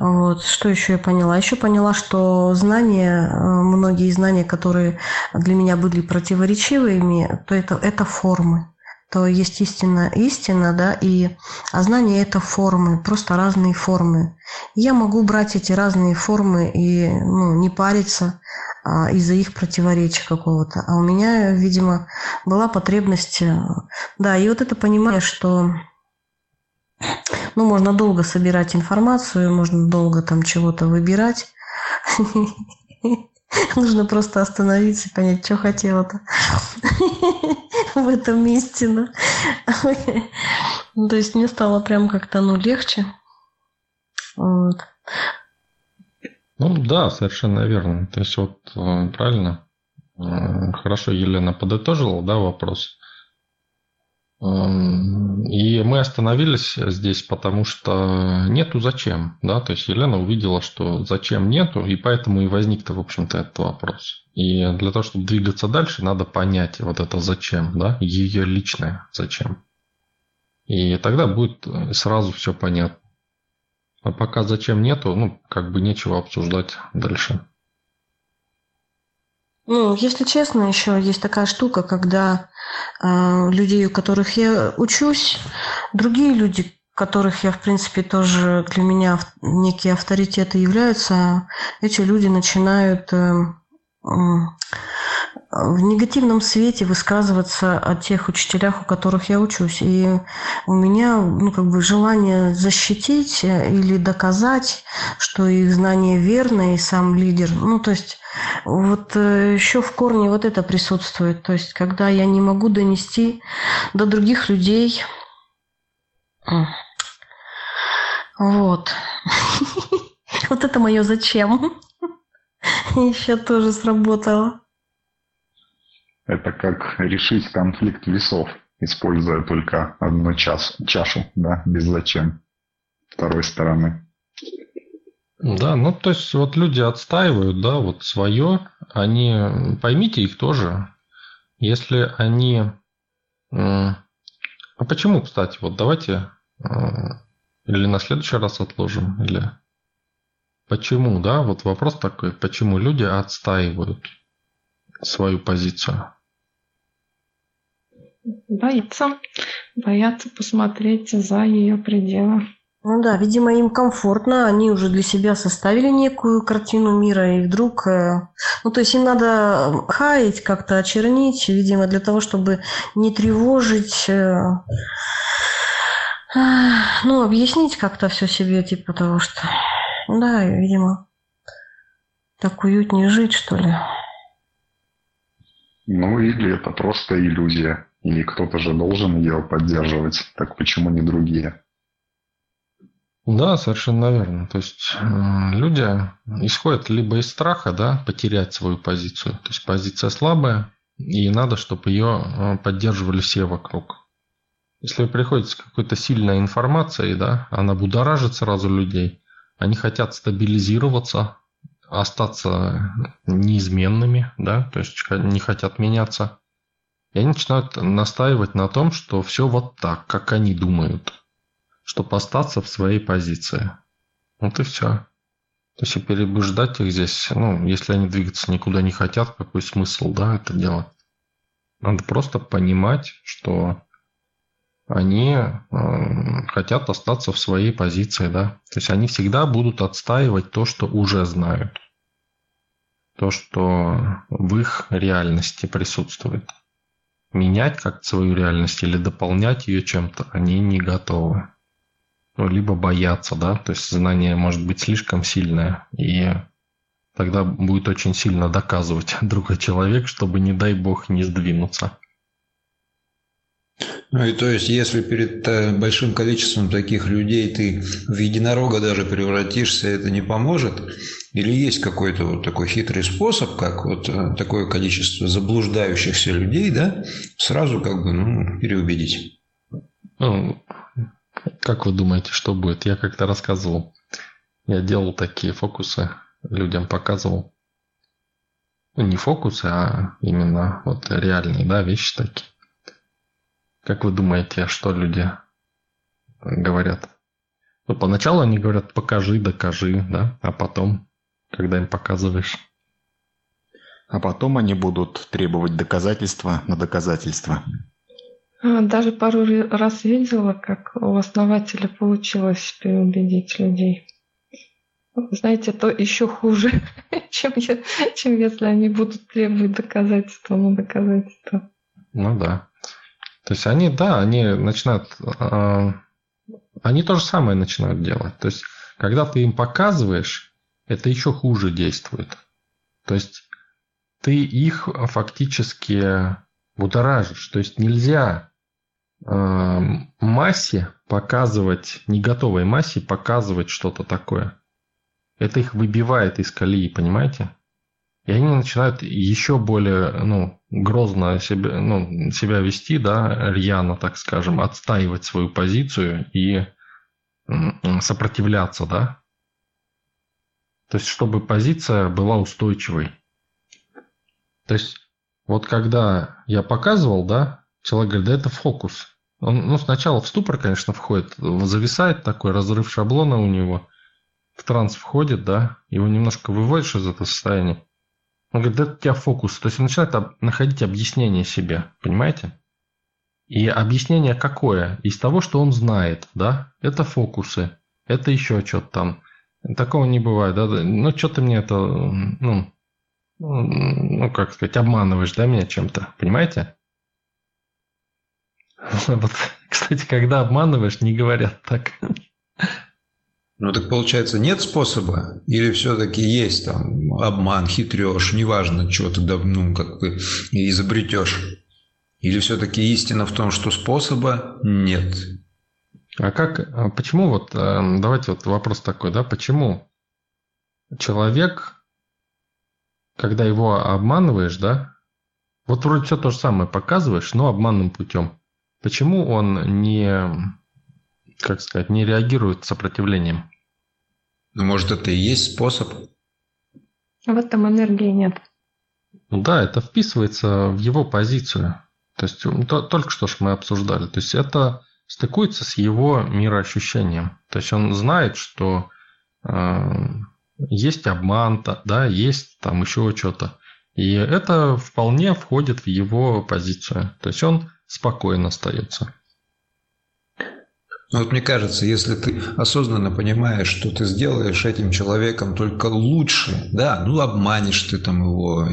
Вот. Что еще я поняла? Еще поняла, что знания, э, многие знания, которые для меня были противоречивыми, то это, это формы. То есть истина, истина, да, и а знание это формы, просто разные формы. я могу брать эти разные формы и ну, не париться а, из-за их противоречия какого-то. А у меня, видимо, была потребность, э, да, и вот это понимаю, что ну, можно долго собирать информацию, можно долго там чего-то выбирать. Нужно просто остановиться и понять, что хотела-то в этом месте. Ну. То есть мне стало прям как-то ну, легче. Вот. Ну да, совершенно верно. То есть вот э, правильно. Хорошо Елена подытожила, да, вопрос. И мы остановились здесь, потому что нету зачем, да, то есть Елена увидела, что зачем нету, и поэтому и возник-то, в общем-то, этот вопрос. И для того, чтобы двигаться дальше, надо понять вот это зачем, да, ее личное зачем. И тогда будет сразу все понятно. А пока зачем нету, ну, как бы нечего обсуждать дальше. Ну, если честно, еще есть такая штука, когда э, людей, у которых я учусь, другие люди, которых я, в принципе, тоже для меня некие авторитеты являются, эти люди начинают э, э, в негативном свете высказываться о тех учителях, у которых я учусь. И у меня ну, как бы желание защитить или доказать, что их знание верно и сам лидер. Ну, то есть вот э, еще в корне вот это присутствует. То есть когда я не могу донести до других людей. Вот. Вот это мое зачем. Еще тоже сработало. Это как решить конфликт весов, используя только одну час, чашу, да, без зачем второй стороны. Да, ну то есть вот люди отстаивают, да, вот свое, они, поймите их тоже, если они... А почему, кстати, вот давайте или на следующий раз отложим, или... Почему, да, вот вопрос такой, почему люди отстаивают свою позицию? Боится. Боятся посмотреть за ее пределы. Ну да, видимо, им комфортно, они уже для себя составили некую картину мира, и вдруг... Э, ну, то есть им надо хаять, как-то очернить, видимо, для того, чтобы не тревожить... Э, ну, объяснить как-то все себе, типа того, что... Да, видимо, так уютнее жить, что ли. Ну, или это просто иллюзия. И кто-то же должен ее поддерживать. Так почему не другие? Да, совершенно верно. То есть э, люди исходят либо из страха, да, потерять свою позицию. То есть позиция слабая, и надо, чтобы ее э, поддерживали все вокруг. Если вы приходите с какой-то сильной информацией, да, она будоражит сразу людей. Они хотят стабилизироваться, остаться неизменными, да, то есть не хотят меняться. И они начинают настаивать на том, что все вот так, как они думают, чтобы остаться в своей позиции. Вот и все. То есть и переубеждать их здесь, ну, если они двигаться никуда не хотят, какой смысл, да, это делать? Надо просто понимать, что они э, хотят остаться в своей позиции, да. То есть они всегда будут отстаивать то, что уже знают. То, что в их реальности присутствует. Менять как свою реальность или дополнять ее чем-то они не готовы ну, либо бояться, да, то есть знание может быть слишком сильное, и тогда будет очень сильно доказывать другой человек, чтобы, не дай бог, не сдвинуться. Ну и то есть, если перед э, большим количеством таких людей ты в единорога даже превратишься, это не поможет? Или есть какой-то вот такой хитрый способ, как вот э, такое количество заблуждающихся людей, да, сразу как бы, ну, переубедить? Ну, как вы думаете, что будет? Я как-то рассказывал. Я делал такие фокусы, людям показывал. Ну, не фокусы, а именно вот реальные, да, вещи такие. Как вы думаете, что люди говорят? Ну, поначалу они говорят, покажи, докажи, да, а потом, когда им показываешь. А потом они будут требовать доказательства на доказательства. А, даже пару раз видела, как у основателя получилось переубедить людей. Знаете, то еще хуже, чем, я, чем если они будут требовать доказательства на доказательства. Ну да. То есть они, да, они начинают, э, они то же самое начинают делать. То есть, когда ты им показываешь, это еще хуже действует. То есть, ты их фактически будоражишь. То есть нельзя э, массе показывать, не готовой массе показывать что-то такое. Это их выбивает из колеи, понимаете? И они начинают еще более ну, грозно себя, ну, себя вести, да, рьяно, так скажем, отстаивать свою позицию и сопротивляться, да. То есть, чтобы позиция была устойчивой. То есть, вот когда я показывал, да, человек говорит, да это фокус. Он ну, сначала в ступор, конечно, входит, зависает такой разрыв шаблона у него, в транс входит, да, его немножко выводишь из этого состояния. Он говорит, да это у тебя фокус. То есть он начинает находить объяснение себе, понимаете? И объяснение какое? Из того, что он знает, да? Это фокусы, это еще что-то там. Такого не бывает, да? Ну, что ты мне это, ну, ну, как сказать, обманываешь, да, меня чем-то, понимаете? Вот, кстати, когда обманываешь, не говорят так. Ну так получается, нет способа? Или все-таки есть там обман, хитрешь, неважно, чего ты ну, как бы изобретешь? Или все-таки истина в том, что способа нет? А как, а почему вот, э, давайте вот вопрос такой, да, почему человек, когда его обманываешь, да, вот вроде все то же самое показываешь, но обманным путем. Почему он не, как сказать, не реагирует сопротивлением? Ну, может, это и есть способ? В этом энергии нет. Ну да, это вписывается в его позицию. То есть то, только что ж мы обсуждали. То есть это стыкуется с его мироощущением. То есть он знает, что э, есть обман, да, есть там еще что-то. И это вполне входит в его позицию. То есть он спокойно остается. Ну вот мне кажется, если ты осознанно понимаешь, что ты сделаешь этим человеком только лучше, да, ну обманешь ты там его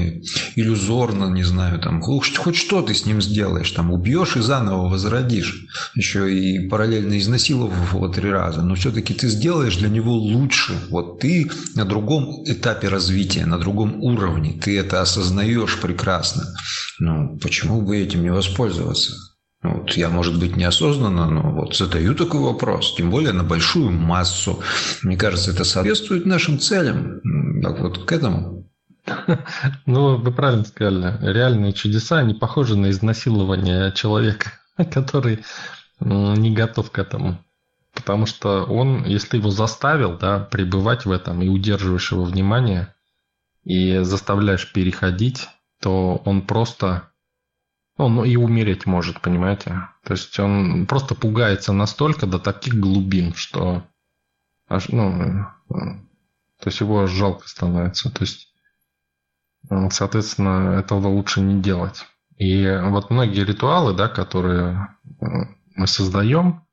иллюзорно, не знаю, там хоть, хоть что ты с ним сделаешь, там убьешь и заново возродишь, еще и параллельно изнасиловав его три раза, но все-таки ты сделаешь для него лучше. Вот ты на другом этапе развития, на другом уровне, ты это осознаешь прекрасно. Ну, почему бы этим не воспользоваться? Вот я, может быть, неосознанно, но вот задаю такой вопрос, тем более на большую массу. Мне кажется, это соответствует нашим целям. Так вот к этому. Ну, вы правильно сказали. Реальные чудеса не похожи на изнасилование человека, который не готов к этому. Потому что он, если его заставил, да, пребывать в этом и удерживаешь его внимание, и заставляешь переходить, то он просто он и умереть может, понимаете? То есть он просто пугается настолько до таких глубин, что аж, ну, то есть его аж жалко становится. То есть, соответственно, этого лучше не делать. И вот многие ритуалы, да, которые мы создаем,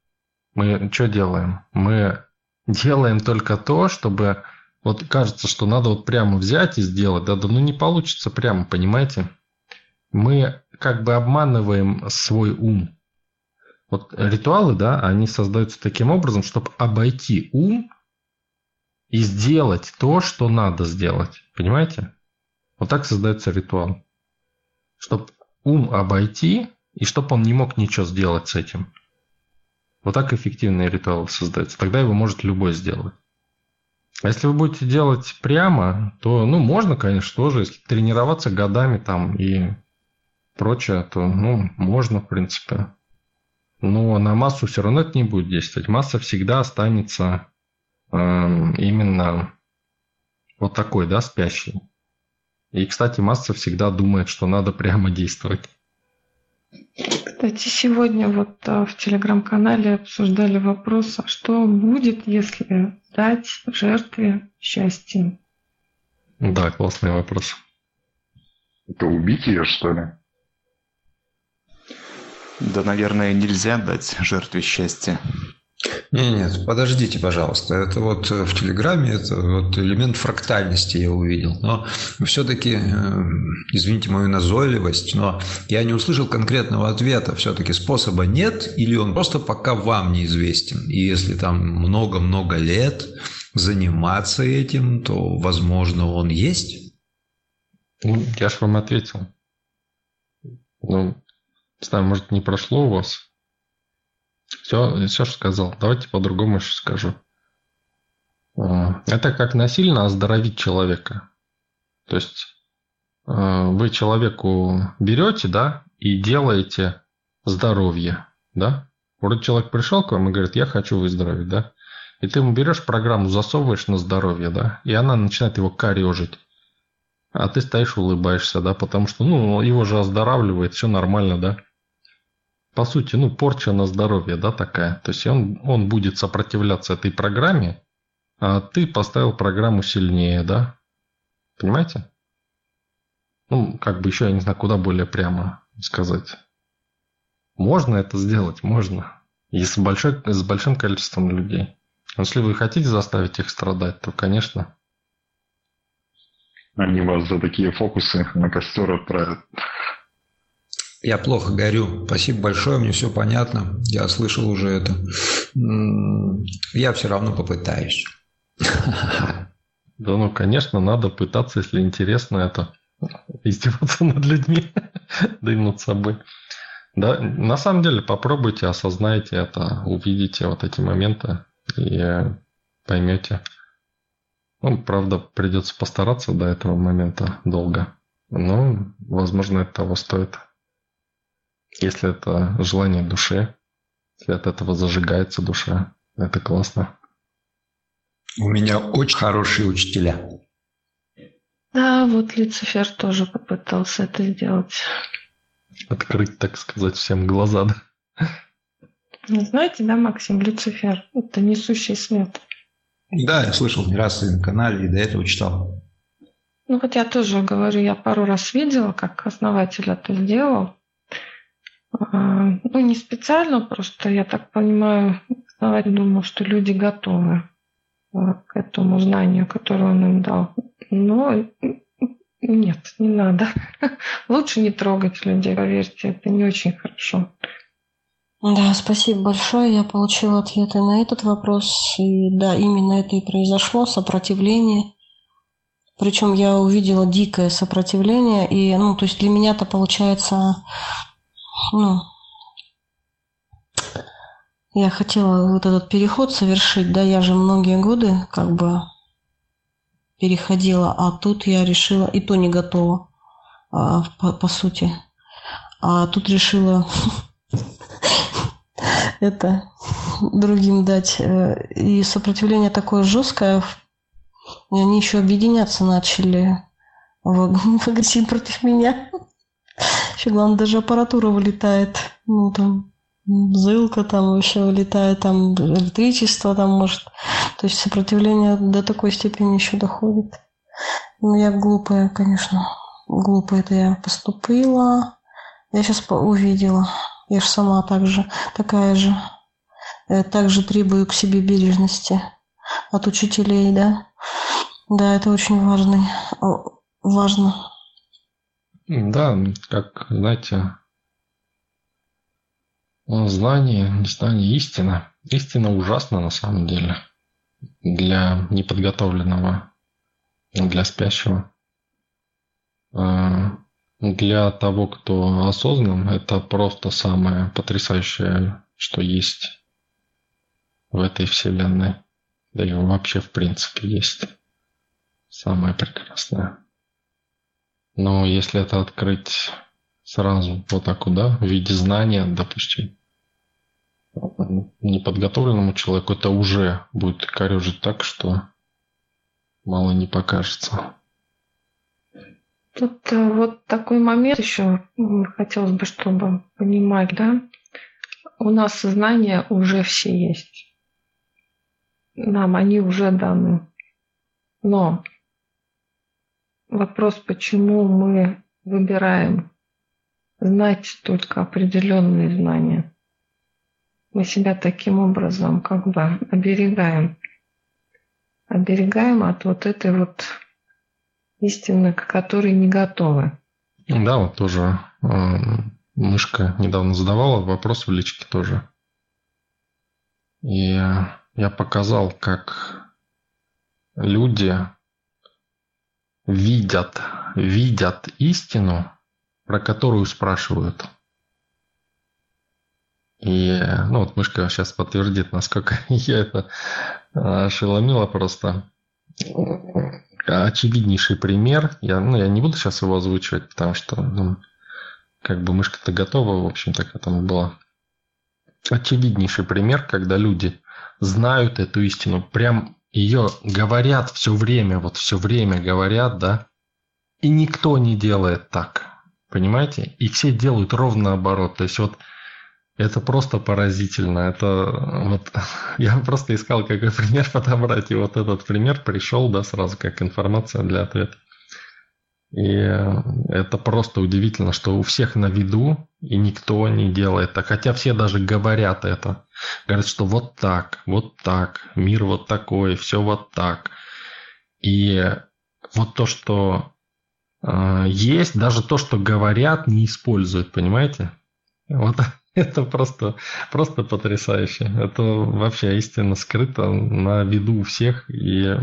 мы что делаем? Мы делаем только то, чтобы вот кажется, что надо вот прямо взять и сделать, да, да ну не получится прямо, понимаете? Мы как бы обманываем свой ум. Вот ритуалы, да, они создаются таким образом, чтобы обойти ум и сделать то, что надо сделать. Понимаете? Вот так создается ритуал. Чтобы ум обойти, и чтобы он не мог ничего сделать с этим. Вот так эффективный ритуал создается. Тогда его может любой сделать. А если вы будете делать прямо, то, ну, можно, конечно, тоже, если тренироваться годами там и прочее, то, ну, можно, в принципе. Но на массу все равно это не будет действовать. Масса всегда останется э, именно вот такой, да, спящий. И, кстати, масса всегда думает, что надо прямо действовать. Кстати, сегодня вот а, в телеграм-канале обсуждали вопрос, а что будет, если дать жертве счастье? Да, классный вопрос. Это убить ее, что ли? Да, наверное, нельзя дать жертве счастья. Нет, нет, подождите, пожалуйста. Это вот в Телеграме, это вот элемент фрактальности я увидел. Но все-таки, э, извините мою назойливость, но я не услышал конкретного ответа. Все-таки способа нет или он просто пока вам неизвестен? И если там много-много лет заниматься этим, то, возможно, он есть? Ну, я же вам ответил. Ну, не знаю, может, не прошло у вас? Все, все, что сказал. Давайте по-другому еще скажу. А, это как насильно оздоровить человека. То есть а, вы человеку берете, да, и делаете здоровье, да. Вроде человек пришел к вам и говорит, я хочу выздороветь, да. И ты ему берешь программу, засовываешь на здоровье, да, и она начинает его корежить. А ты стоишь, улыбаешься, да, потому что, ну, его же оздоравливает, все нормально, да по сути, ну, порча на здоровье, да, такая. То есть он, он будет сопротивляться этой программе, а ты поставил программу сильнее, да? Понимаете? Ну, как бы еще, я не знаю, куда более прямо сказать. Можно это сделать, можно. И с, большой, с большим количеством людей. Но если вы хотите заставить их страдать, то, конечно. Они вас за такие фокусы на костер отправят. Я плохо горю. Спасибо большое, мне все понятно. Я слышал уже это. Я все равно попытаюсь. Да ну, конечно, надо пытаться, если интересно это. Издеваться над людьми, да и над собой. Да, на самом деле попробуйте, осознайте это, увидите вот эти моменты и поймете. Ну, правда, придется постараться до этого момента долго. Но, возможно, это того стоит. Если это желание души, если от этого зажигается душа, это классно. У меня очень хорошие учителя. Да, вот Люцифер тоже попытался это сделать. Открыть, так сказать, всем глаза, да? Не знаете, да, Максим, Люцифер – это несущий свет. Да, я слышал не раз на канале, и до этого читал. Ну вот я тоже говорю, я пару раз видела, как основатель это сделал. А, ну, не специально, просто я так понимаю, основатель думал, что люди готовы а, к этому знанию, которое он им дал. Но нет, не надо. Лучше не трогать людей, поверьте, это не очень хорошо. Да, спасибо большое. Я получила ответы на этот вопрос. И да, именно это и произошло, сопротивление. Причем я увидела дикое сопротивление. И, ну, то есть для меня-то получается ну, я хотела вот этот переход совершить, да, я же многие годы как бы переходила, а тут я решила, и то не готова, а, по, по сути. А тут решила это другим дать. Э, и сопротивление такое жесткое, и они еще объединяться начали в, агрессии против меня. Главное, даже аппаратура вылетает. Ну, там, зылка там еще вылетает, там электричество там может. То есть сопротивление до такой степени еще доходит. Ну, я глупая, конечно. Глупо это я поступила. Я сейчас увидела. Я же сама так же, такая же. Я также требую к себе бережности от учителей, да. Да, это очень важный, важно. Да, как, знаете, знание, знание, истина. Истина ужасна на самом деле для неподготовленного, для спящего. А, для того, кто осознан, это просто самое потрясающее, что есть в этой вселенной. Да и вообще в принципе есть самое прекрасное. Но если это открыть сразу вот так вот, да, в виде знания, допустим, неподготовленному человеку это уже будет корежить так, что мало не покажется. Тут э, вот такой момент еще хотелось бы, чтобы понимать, да, у нас знания уже все есть. Нам они уже даны. Но Вопрос, почему мы выбираем знать только определенные знания. Мы себя таким образом как бы оберегаем. Оберегаем от вот этой вот истины, к которой не готовы. Да, вот тоже э, мышка недавно задавала вопрос в личке тоже. И я показал, как люди видят, видят истину, про которую спрашивают. И, ну вот мышка сейчас подтвердит, насколько я это ошеломила просто. Очевиднейший пример. Я, ну, я не буду сейчас его озвучивать, потому что ну, как бы мышка-то готова, в общем-то, к этому была. Очевиднейший пример, когда люди знают эту истину, прям ее говорят все время, вот все время говорят, да, и никто не делает так, понимаете? И все делают ровно наоборот. То есть вот это просто поразительно. Это вот я просто искал какой пример подобрать, и вот этот пример пришел, да, сразу как информация для ответа. И это просто удивительно, что у всех на виду, и никто не делает так. Хотя все даже говорят это. Говорят, что вот так, вот так, мир вот такой, все вот так. И вот то, что э, есть, даже то, что говорят, не используют, понимаете? Вот это просто, просто потрясающе. Это вообще истинно скрыто на виду у всех. И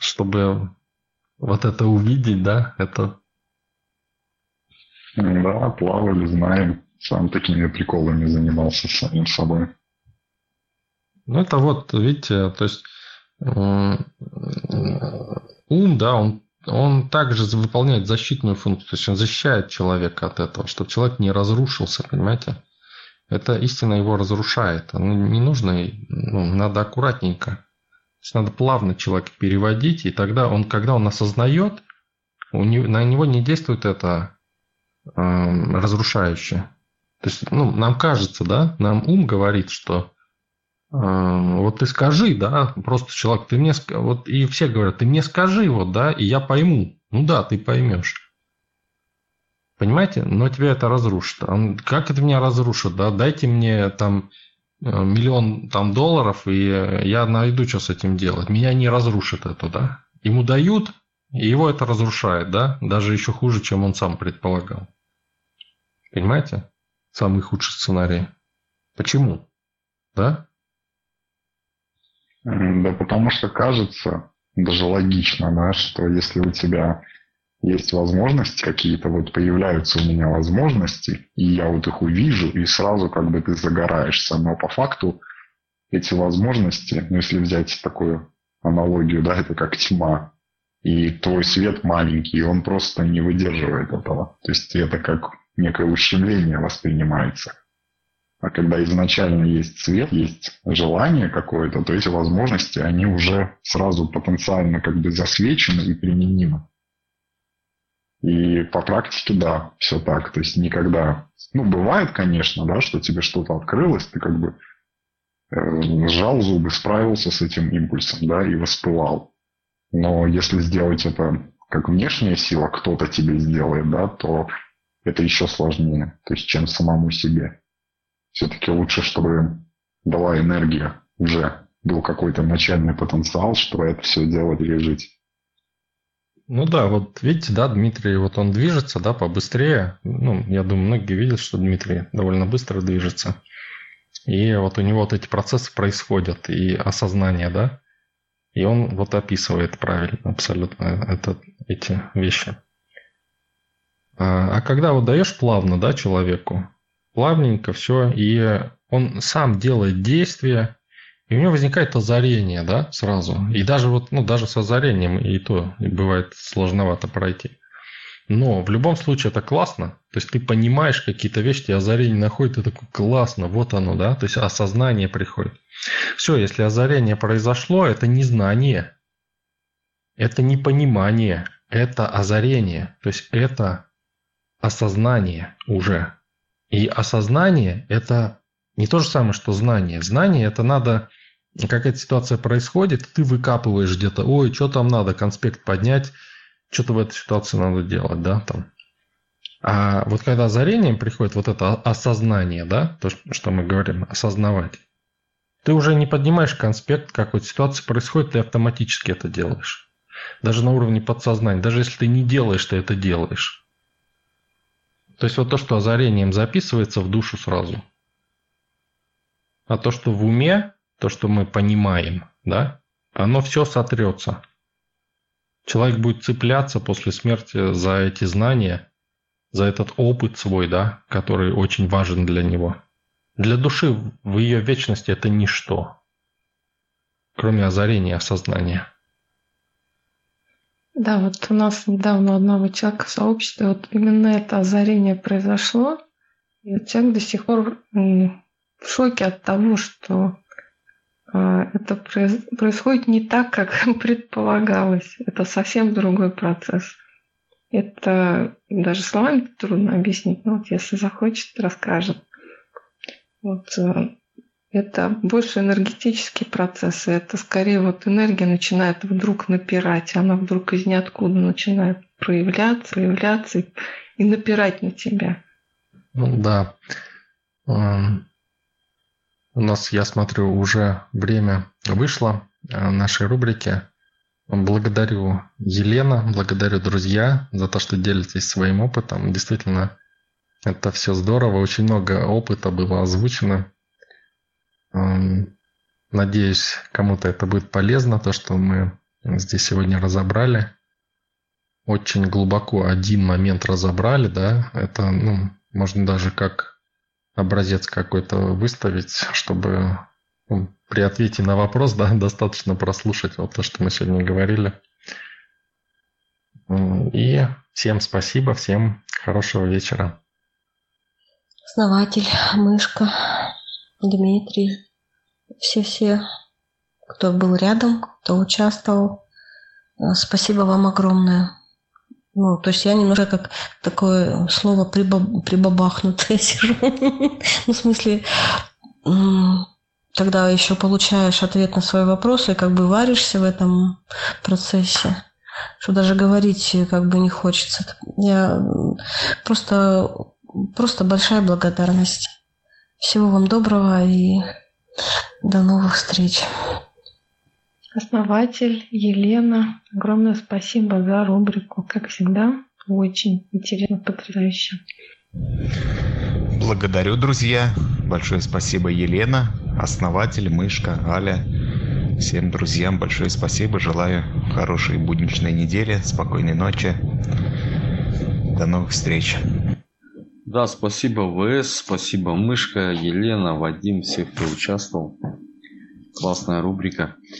чтобы вот это увидеть, да, это... Да, плавали, знаем. Сам такими приколами занимался самим собой. Ну, это вот, видите, то есть ум, да, он, он также выполняет защитную функцию, то есть он защищает человека от этого, чтобы человек не разрушился, понимаете? Это истина его разрушает. Ну, не нужно, ну, надо аккуратненько есть надо плавно человека переводить, и тогда он, когда он осознает, у него, на него не действует это э, разрушающее. То есть, ну, нам кажется, да, нам ум говорит, что э, вот ты скажи, да, просто человек, ты мне, вот и все говорят, ты мне скажи, вот, да, и я пойму. Ну да, ты поймешь. Понимаете? Но тебя это разрушит. Как это меня разрушит, да? Дайте мне там миллион там долларов, и я найду, что с этим делать. Меня не разрушит это, да. Ему дают, и его это разрушает, да, даже еще хуже, чем он сам предполагал. Понимаете? Самый худший сценарий. Почему? Да? Да потому что кажется, даже логично, да, что если у тебя есть возможности какие-то, вот появляются у меня возможности, и я вот их увижу, и сразу как бы ты загораешься. Но по факту эти возможности, ну если взять такую аналогию, да, это как тьма, и твой свет маленький, и он просто не выдерживает этого. То есть это как некое ущемление воспринимается. А когда изначально есть свет, есть желание какое-то, то эти возможности, они уже сразу потенциально как бы засвечены и применимы. И по практике, да, все так. То есть никогда... Ну, бывает, конечно, да, что тебе что-то открылось, ты как бы э, сжал зубы, справился с этим импульсом, да, и воспылал. Но если сделать это как внешняя сила, кто-то тебе сделает, да, то это еще сложнее, то есть чем самому себе. Все-таки лучше, чтобы дала энергия уже, был какой-то начальный потенциал, чтобы это все дело пережить. Ну да, вот видите, да, Дмитрий, вот он движется, да, побыстрее. Ну, я думаю, многие видят, что Дмитрий довольно быстро движется. И вот у него вот эти процессы происходят, и осознание, да. И он вот описывает правильно абсолютно это, эти вещи. А, а когда вот даешь плавно, да, человеку, плавненько все, и он сам делает действия, и у него возникает озарение, да, сразу. И даже вот, ну, даже с озарением и то бывает сложновато пройти. Но в любом случае это классно. То есть ты понимаешь какие-то вещи, тебе озарение находит, ты такой классно, вот оно, да. То есть осознание приходит. Все, если озарение произошло, это не знание. Это не понимание. Это озарение. То есть это осознание уже. И осознание – это не то же самое, что знание. Знание – это надо какая-то ситуация происходит, ты выкапываешь где-то, ой, что там надо, конспект поднять, что-то в этой ситуации надо делать, да, там. А вот когда озарением приходит вот это осознание, да, то, что мы говорим, осознавать, ты уже не поднимаешь конспект, как вот ситуация происходит, ты автоматически это делаешь. Даже на уровне подсознания, даже если ты не делаешь, ты это делаешь. То есть вот то, что озарением записывается в душу сразу. А то, что в уме, то, что мы понимаем, да, оно все сотрется. Человек будет цепляться после смерти за эти знания, за этот опыт свой, да, который очень важен для него. Для души в ее вечности это ничто, кроме озарения осознания. Да, вот у нас недавно у одного человека в сообществе вот именно это озарение произошло, и вот человек до сих пор в шоке от того, что это происходит не так, как предполагалось. Это совсем другой процесс. Это даже словами трудно объяснить, но вот если захочет, расскажет. Вот э, это больше энергетические процессы. Это скорее вот энергия начинает вдруг напирать. Она вдруг из ниоткуда начинает проявляться, проявляться и, и напирать на тебя. Ну да. У нас, я смотрю, уже время вышло э, нашей рубрики. Благодарю Елена, благодарю друзья за то, что делитесь своим опытом. Действительно, это все здорово. Очень много опыта было озвучено. Эм, надеюсь, кому-то это будет полезно, то, что мы здесь сегодня разобрали. Очень глубоко один момент разобрали, да. Это, ну, можно даже как образец какой-то выставить, чтобы ну, при ответе на вопрос да, достаточно прослушать вот то, что мы сегодня говорили. И всем спасибо, всем хорошего вечера. Основатель, Мышка, Дмитрий, все-все, кто был рядом, кто участвовал. Спасибо вам огромное. Ну, то есть я немножко как такое слово прибаб, прибабахнутое сижу. ну, в смысле, тогда еще получаешь ответ на свои вопросы, и как бы варишься в этом процессе, что даже говорить как бы не хочется. Я просто, просто большая благодарность. Всего вам доброго и до новых встреч. Основатель Елена, огромное спасибо за рубрику. Как всегда, очень интересно, потрясающе. Благодарю, друзья. Большое спасибо, Елена, основатель, Мышка, Аля. Всем друзьям большое спасибо. Желаю хорошей будничной недели, спокойной ночи. До новых встреч. Да, спасибо ВС, спасибо Мышка, Елена, Вадим, всех, кто участвовал. Классная рубрика.